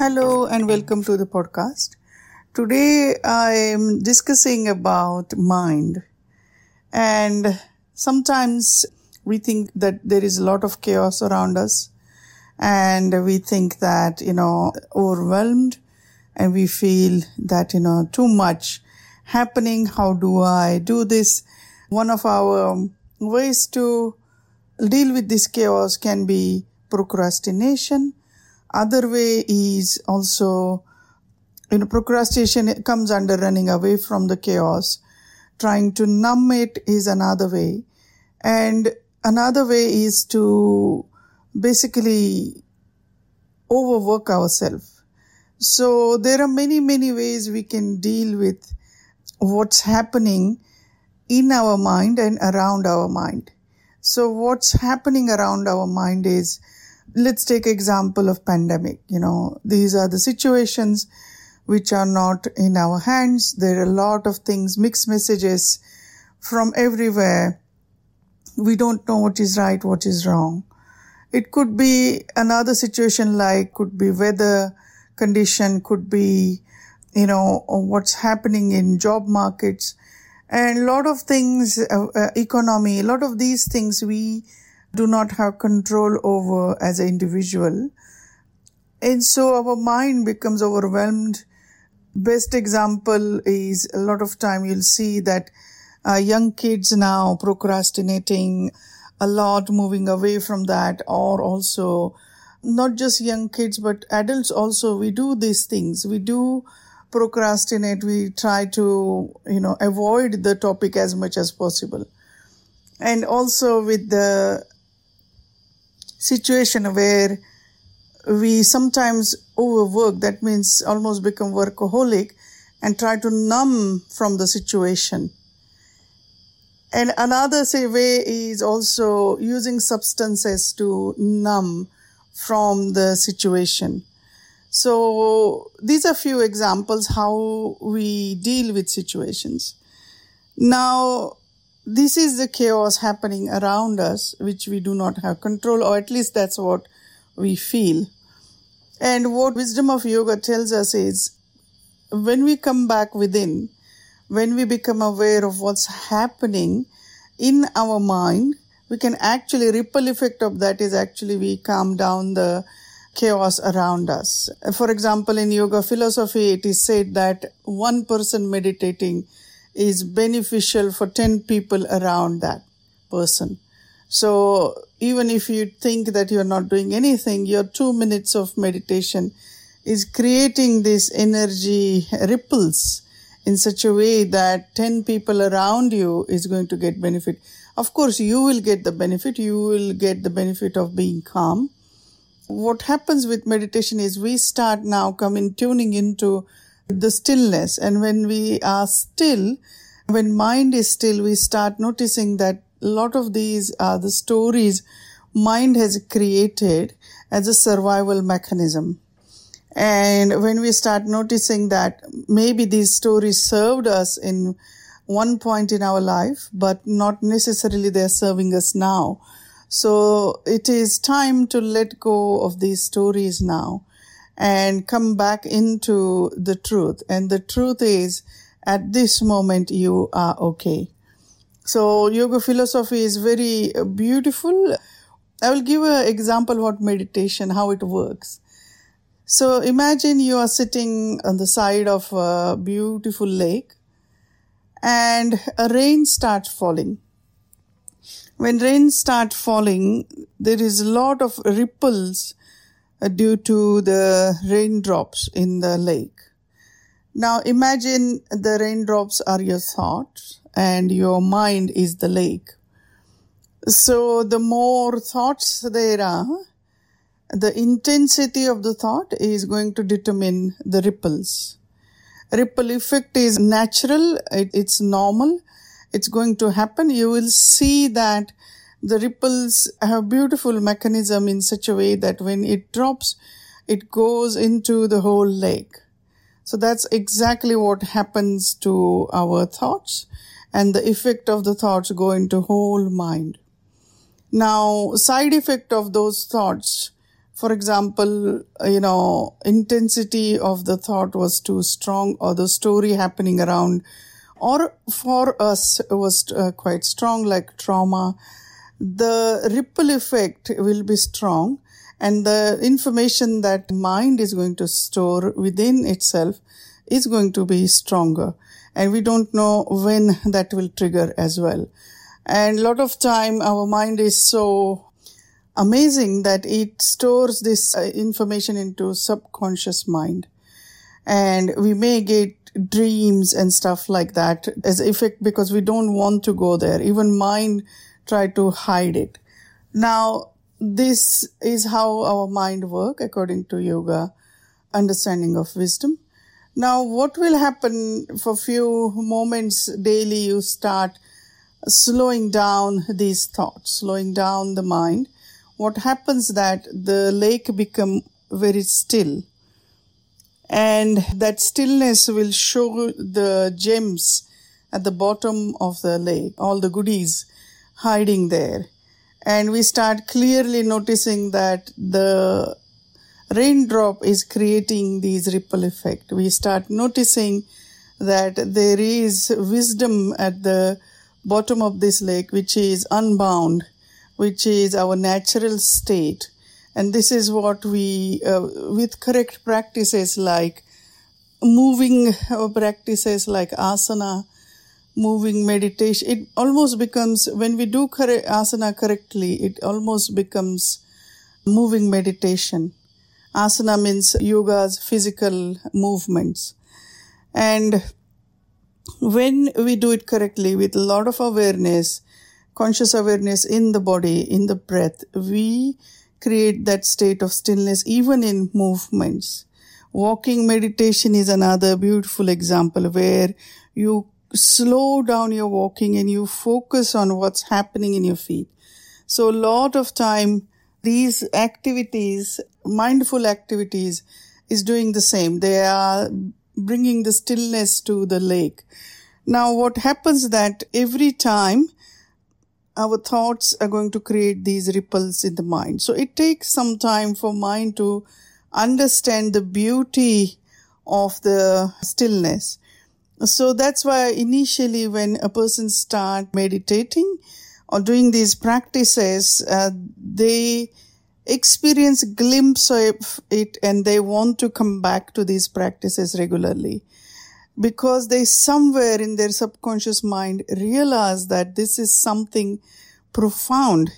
Hello and welcome to the podcast. Today I am discussing about mind. And sometimes we think that there is a lot of chaos around us and we think that, you know, overwhelmed and we feel that, you know, too much happening. How do I do this? One of our ways to deal with this chaos can be procrastination other way is also, you know, procrastination comes under running away from the chaos. Trying to numb it is another way. And another way is to basically overwork ourselves. So there are many, many ways we can deal with what's happening in our mind and around our mind. So what's happening around our mind is let's take example of pandemic you know. These are the situations which are not in our hands. There are a lot of things mixed messages from everywhere. We don't know what is right what is wrong. It could be another situation like could be weather condition could be you know what's happening in job markets. And a lot of things uh, uh, economy a lot of these things we do not have control over as an individual. And so our mind becomes overwhelmed. Best example is a lot of time you'll see that uh, young kids now procrastinating a lot, moving away from that, or also not just young kids, but adults also. We do these things. We do procrastinate. We try to, you know, avoid the topic as much as possible. And also with the situation where we sometimes overwork, that means almost become workaholic and try to numb from the situation. And another say way is also using substances to numb from the situation. So these are few examples how we deal with situations. Now, this is the chaos happening around us, which we do not have control, or at least that's what we feel. And what wisdom of yoga tells us is when we come back within, when we become aware of what's happening in our mind, we can actually ripple effect of that is actually we calm down the chaos around us. For example, in yoga philosophy, it is said that one person meditating is beneficial for 10 people around that person. So even if you think that you're not doing anything, your two minutes of meditation is creating this energy ripples in such a way that 10 people around you is going to get benefit. Of course, you will get the benefit. You will get the benefit of being calm. What happens with meditation is we start now coming tuning into the stillness. And when we are still, when mind is still, we start noticing that a lot of these are the stories mind has created as a survival mechanism. And when we start noticing that maybe these stories served us in one point in our life, but not necessarily they're serving us now. So it is time to let go of these stories now and come back into the truth. And the truth is, at this moment, you are okay. So yoga philosophy is very beautiful. I will give an example what meditation, how it works. So imagine you are sitting on the side of a beautiful lake and a rain starts falling. When rain starts falling, there is a lot of ripples Uh, due to the raindrops in the lake. Now imagine the raindrops are your thoughts and your mind is the lake. So the more thoughts there are, the intensity of the thought is going to determine the ripples. Ripple effect is natural, it, it's normal, it's going to happen. You will see that the ripples have beautiful mechanism in such a way that when it drops, it goes into the whole lake. So that's exactly what happens to our thoughts and the effect of the thoughts go into whole mind. Now, side effect of those thoughts, for example, you know, intensity of the thought was too strong or the story happening around or for us was uh, quite strong like trauma. The ripple effect will be strong and the information that mind is going to store within itself is going to be stronger. And we don't know when that will trigger as well. And a lot of time our mind is so amazing that it stores this uh, information into subconscious mind. And we may get dreams and stuff like that as effect because we don't want to go there. Even mind try to hide it. Now this is how our mind work according to yoga understanding of wisdom. Now what will happen for few moments daily you start slowing down these thoughts slowing down the mind. What happens that the lake become very still. And that stillness will show the gems at the bottom of the lake all the goodies hiding there and we start clearly noticing that the raindrop is creating these ripple effect. We start noticing that there is wisdom at the bottom of this lake, which is unbound, which is our natural state. And this is what we, uh, with correct practices like moving practices like asana, moving meditation, it almost becomes, when we do asana correctly, it almost becomes moving meditation. Asana means yoga's physical movements. And when we do it correctly with a lot of awareness, conscious awareness in the body, in the breath, we create that state of stillness even in movements. Walking meditation is another beautiful example where you slow down your walking and you focus on what's happening in your feet. So a lot of time, these activities, mindful activities is doing the same. They are bringing the stillness to the lake. Now what happens that every time our thoughts are going to create these ripples in the mind. So it takes some time for mind to understand the beauty of the stillness. So that's why initially when a person start meditating or doing these practices, uh, they experience glimpse of it and they want to come back to these practices regularly because they somewhere in their subconscious mind realize that this is something profound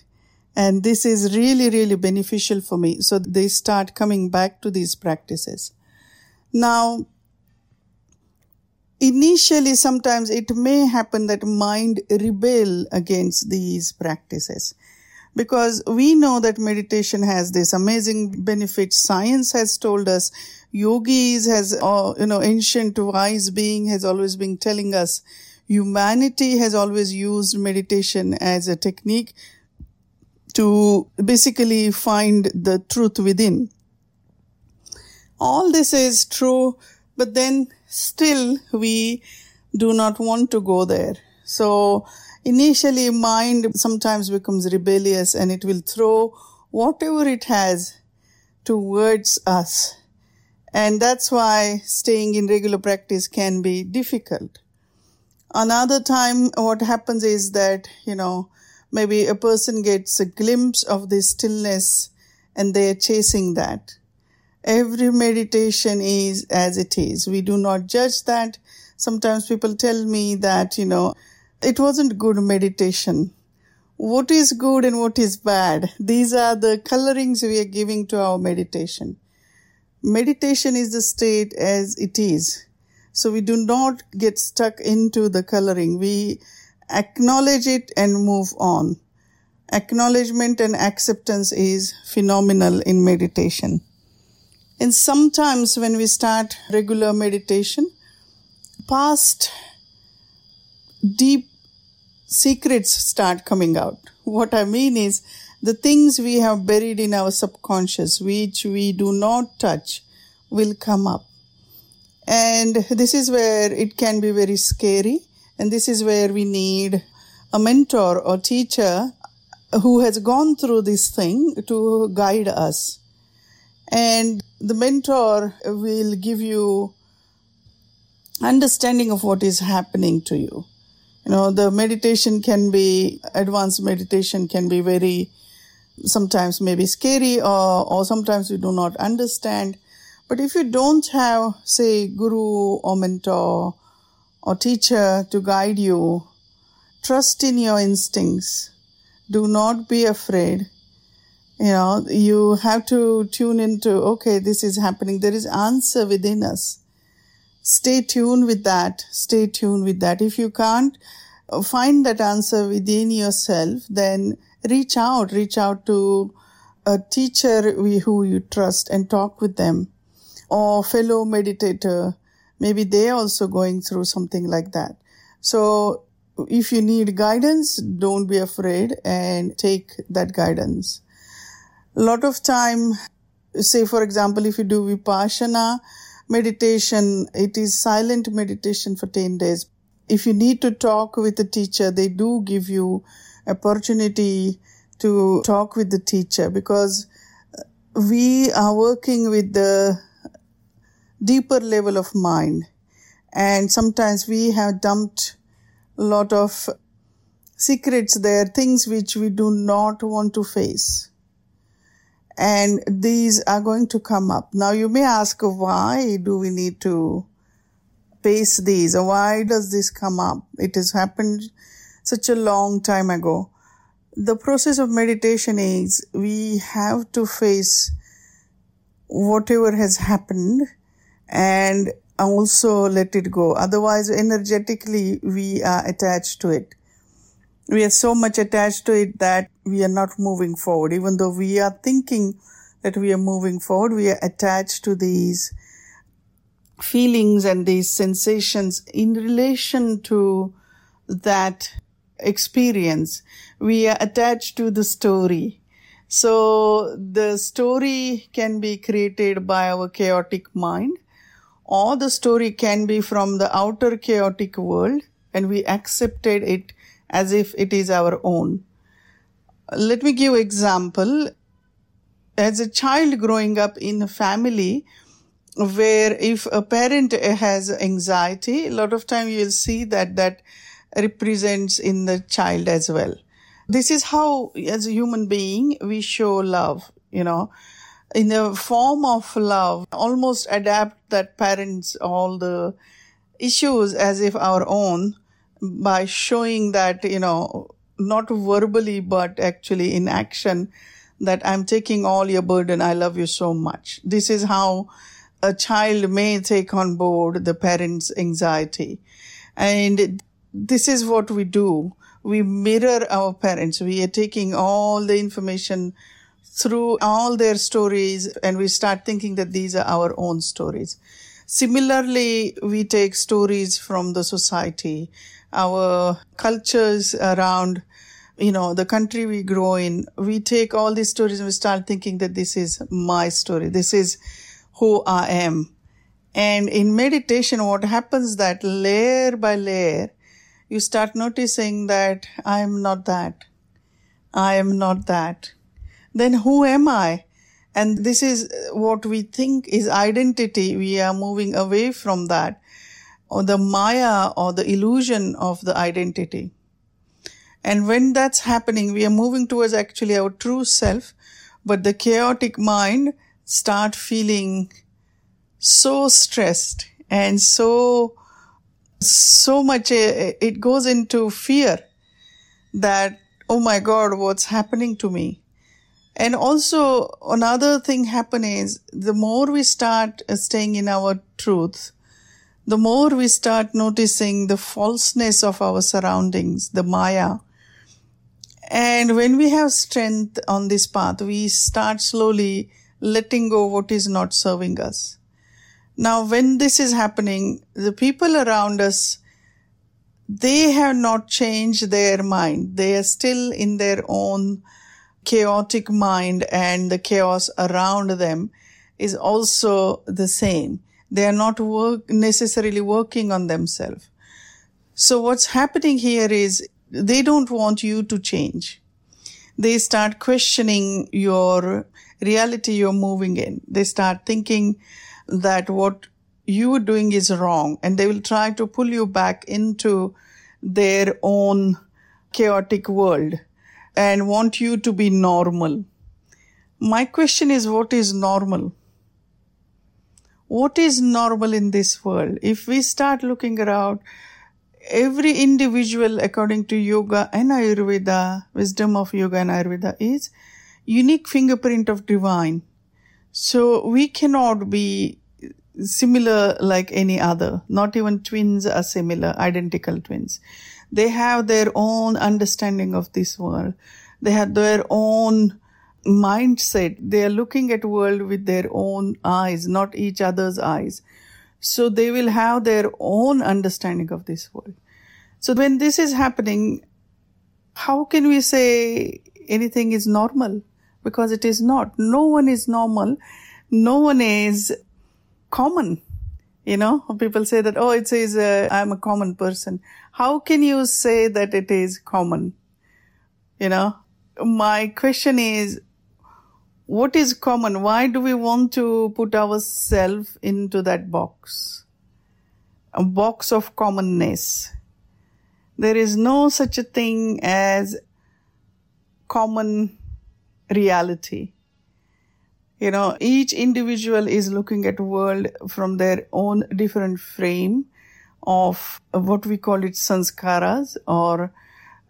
and this is really, really beneficial for me. So they start coming back to these practices. Now, initially sometimes it may happen that mind rebel against these practices. Because we know that meditation has this amazing benefit. Science has told us yogis has uh, you know ancient wise being has always been telling us humanity has always used meditation as a technique to basically find the truth within. All this is true but then still we do not want to go there. So initially mind sometimes becomes rebellious and it will throw whatever it has towards us. And that's why staying in regular practice can be difficult. Another time what happens is that, you know, maybe a person gets a glimpse of this stillness and they're chasing that. Every meditation is as it is. We do not judge that. Sometimes people tell me that, you know, it wasn't good meditation. What is good and what is bad? These are the colorings we are giving to our meditation. Meditation is the state as it is. So we do not get stuck into the coloring. We acknowledge it and move on. acknowledgement and acceptance is phenomenal in meditation. And sometimes when we start regular meditation, past deep secrets start coming out. What I mean is the things we have buried in our subconscious, which we do not touch, will come up. And this is where it can be very scary. And this is where we need a mentor or teacher who has gone through this thing to guide us. And the mentor will give you understanding of what is happening to you. You know, the meditation can be, advanced meditation can be very, sometimes maybe scary or, or sometimes you do not understand. But if you don't have, say, guru or mentor or teacher to guide you, trust in your instincts. Do not be afraid. You know, you have to tune into, okay, this is happening. There is answer within us. Stay tuned with that. Stay tuned with that. If you can't find that answer within yourself, then reach out, reach out to a teacher who you trust and talk with them or fellow meditator. Maybe they're also going through something like that. So if you need guidance, don't be afraid and take that guidance. Lot of time, say for example, if you do Vipassana meditation, it is silent meditation for 10 days. If you need to talk with the teacher, they do give you opportunity to talk with the teacher because we are working with the deeper level of mind. And sometimes we have dumped a lot of secrets there, things which we do not want to face. And these are going to come up. Now you may ask, why do we need to face these? Why does this come up? It has happened such a long time ago. The process of meditation is we have to face whatever has happened and also let it go. Otherwise, energetically, we are attached to it. We are so much attached to it that we are not moving forward. Even though we are thinking that we are moving forward, we are attached to these feelings and these sensations in relation to that experience. We are attached to the story. So the story can be created by our chaotic mind or the story can be from the outer chaotic world and we accepted it as if it is our own. Let me give example. As a child growing up in a family where if a parent has anxiety, a lot of time you'll see that that represents in the child as well. This is how, as a human being, we show love, you know in the form of love, almost adapt that parents all the issues as if our own by showing that, you know, not verbally, but actually in action that I'm taking all your burden. I love you so much. This is how a child may take on board the parent's anxiety. And this is what we do. We mirror our parents. We are taking all the information through all their stories and we start thinking that these are our own stories. Similarly, we take stories from the society, our cultures around, you know, the country we grow in. We take all these stories and we start thinking that this is my story. This is who I am. And in meditation, what happens that layer by layer, you start noticing that I am not that. I am not that then who am I? And this is what we think is identity. We are moving away from that or the maya or the illusion of the identity. And when that's happening, we are moving towards actually our true self, but the chaotic mind start feeling so stressed and so, so much, eh, it goes into fear that, oh my God, what's happening to me? And also another thing happen is the more we start uh, staying in our truth, the more we start noticing the falseness of our surroundings, the Maya. And when we have strength on this path, we start slowly letting go what is not serving us. Now, when this is happening, the people around us, they have not changed their mind. They are still in their own chaotic mind and the chaos around them is also the same. They are not work, necessarily working on themselves. So what's happening here is they don't want you to change. They start questioning your reality you're moving in. They start thinking that what you are doing is wrong and they will try to pull you back into their own chaotic world and want you to be normal. My question is, what is normal? What is normal in this world? If we start looking around, every individual, according to yoga and Ayurveda, wisdom of yoga and Ayurveda is unique fingerprint of divine. So we cannot be similar like any other. Not even twins are similar, identical twins. They have their own understanding of this world. They have their own mindset. They are looking at world with their own eyes, not each other's eyes. So they will have their own understanding of this world. So when this is happening, how can we say anything is normal? Because it is not. No one is normal. No one is common. You know, people say that, oh, it says uh, I'm a common person. How can you say that it is common? You know, my question is, what is common? Why do we want to put ourselves into that box? A box of commonness. There is no such a thing as common reality you know each individual is looking at world from their own different frame of what we call it sanskaras or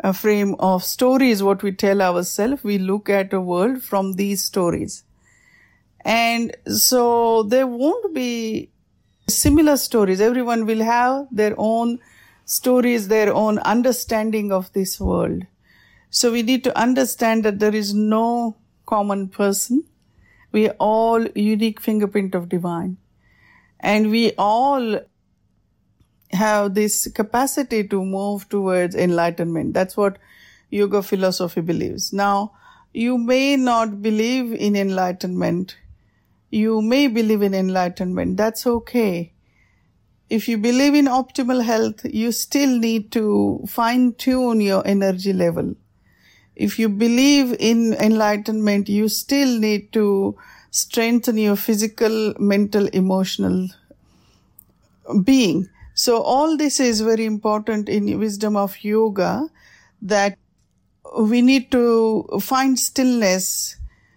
a frame of stories what we tell ourselves we look at a world from these stories. And so there won't be similar stories. Everyone will have their own stories their own understanding of this world. So we need to understand that there is no common person. We are all unique fingerprint of divine. And we all have this capacity to move towards enlightenment. That's what yoga philosophy believes. Now, you may not believe in enlightenment. You may believe in enlightenment. That's okay. If you believe in optimal health, you still need to fine tune your energy level if you believe in enlightenment, you still need to strengthen your physical, mental, emotional being. So all this is very important in wisdom of yoga that we need to find stillness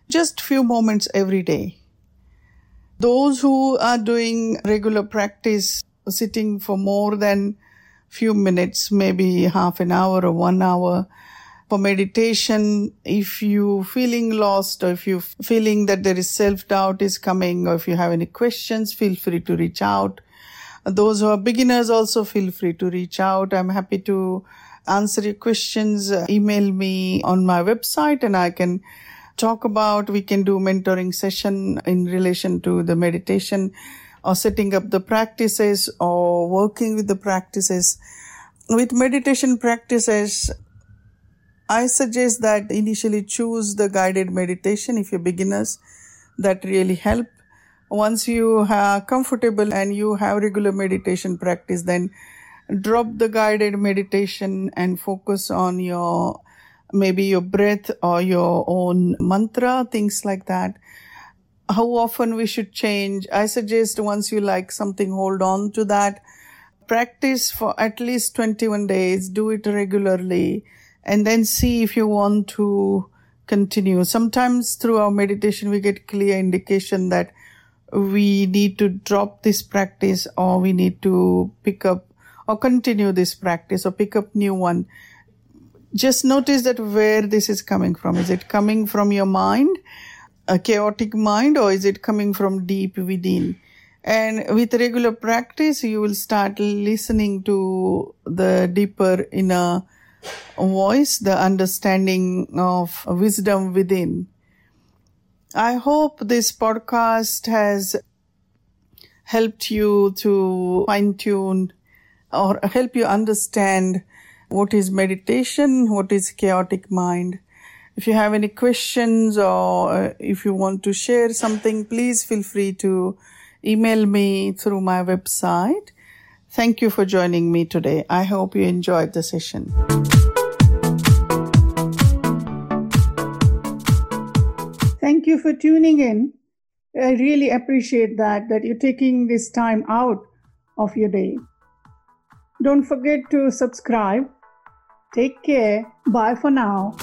just few moments every day. Those who are doing regular practice, sitting for more than few minutes, maybe half an hour or one hour, for meditation, if you feeling lost or if you feeling that there is self-doubt is coming or if you have any questions, feel free to reach out. Those who are beginners also feel free to reach out. I'm happy to answer your questions. Email me on my website and I can talk about, we can do mentoring session in relation to the meditation or setting up the practices or working with the practices. With meditation practices, I suggest that initially choose the guided meditation if you're beginners that really help. Once you are comfortable and you have regular meditation practice, then drop the guided meditation and focus on your maybe your breath or your own mantra, things like that. How often we should change? I suggest once you like something, hold on to that. Practice for at least 21 days. Do it regularly and then see if you want to continue. Sometimes through our meditation, we get clear indication that we need to drop this practice or we need to pick up or continue this practice or pick up new one. Just notice that where this is coming from. Is it coming from your mind, a chaotic mind, or is it coming from deep within? And with regular practice, you will start listening to the deeper inner voice, the understanding of wisdom within. I hope this podcast has helped you to fine tune or help you understand what is meditation, what is chaotic mind. If you have any questions or uh, if you want to share something, please feel free to email me through my website. Thank you for joining me today. I hope you enjoyed the session. You for tuning in. I really appreciate that, that you're taking this time out of your day. Don't forget to subscribe. Take care. Bye for now.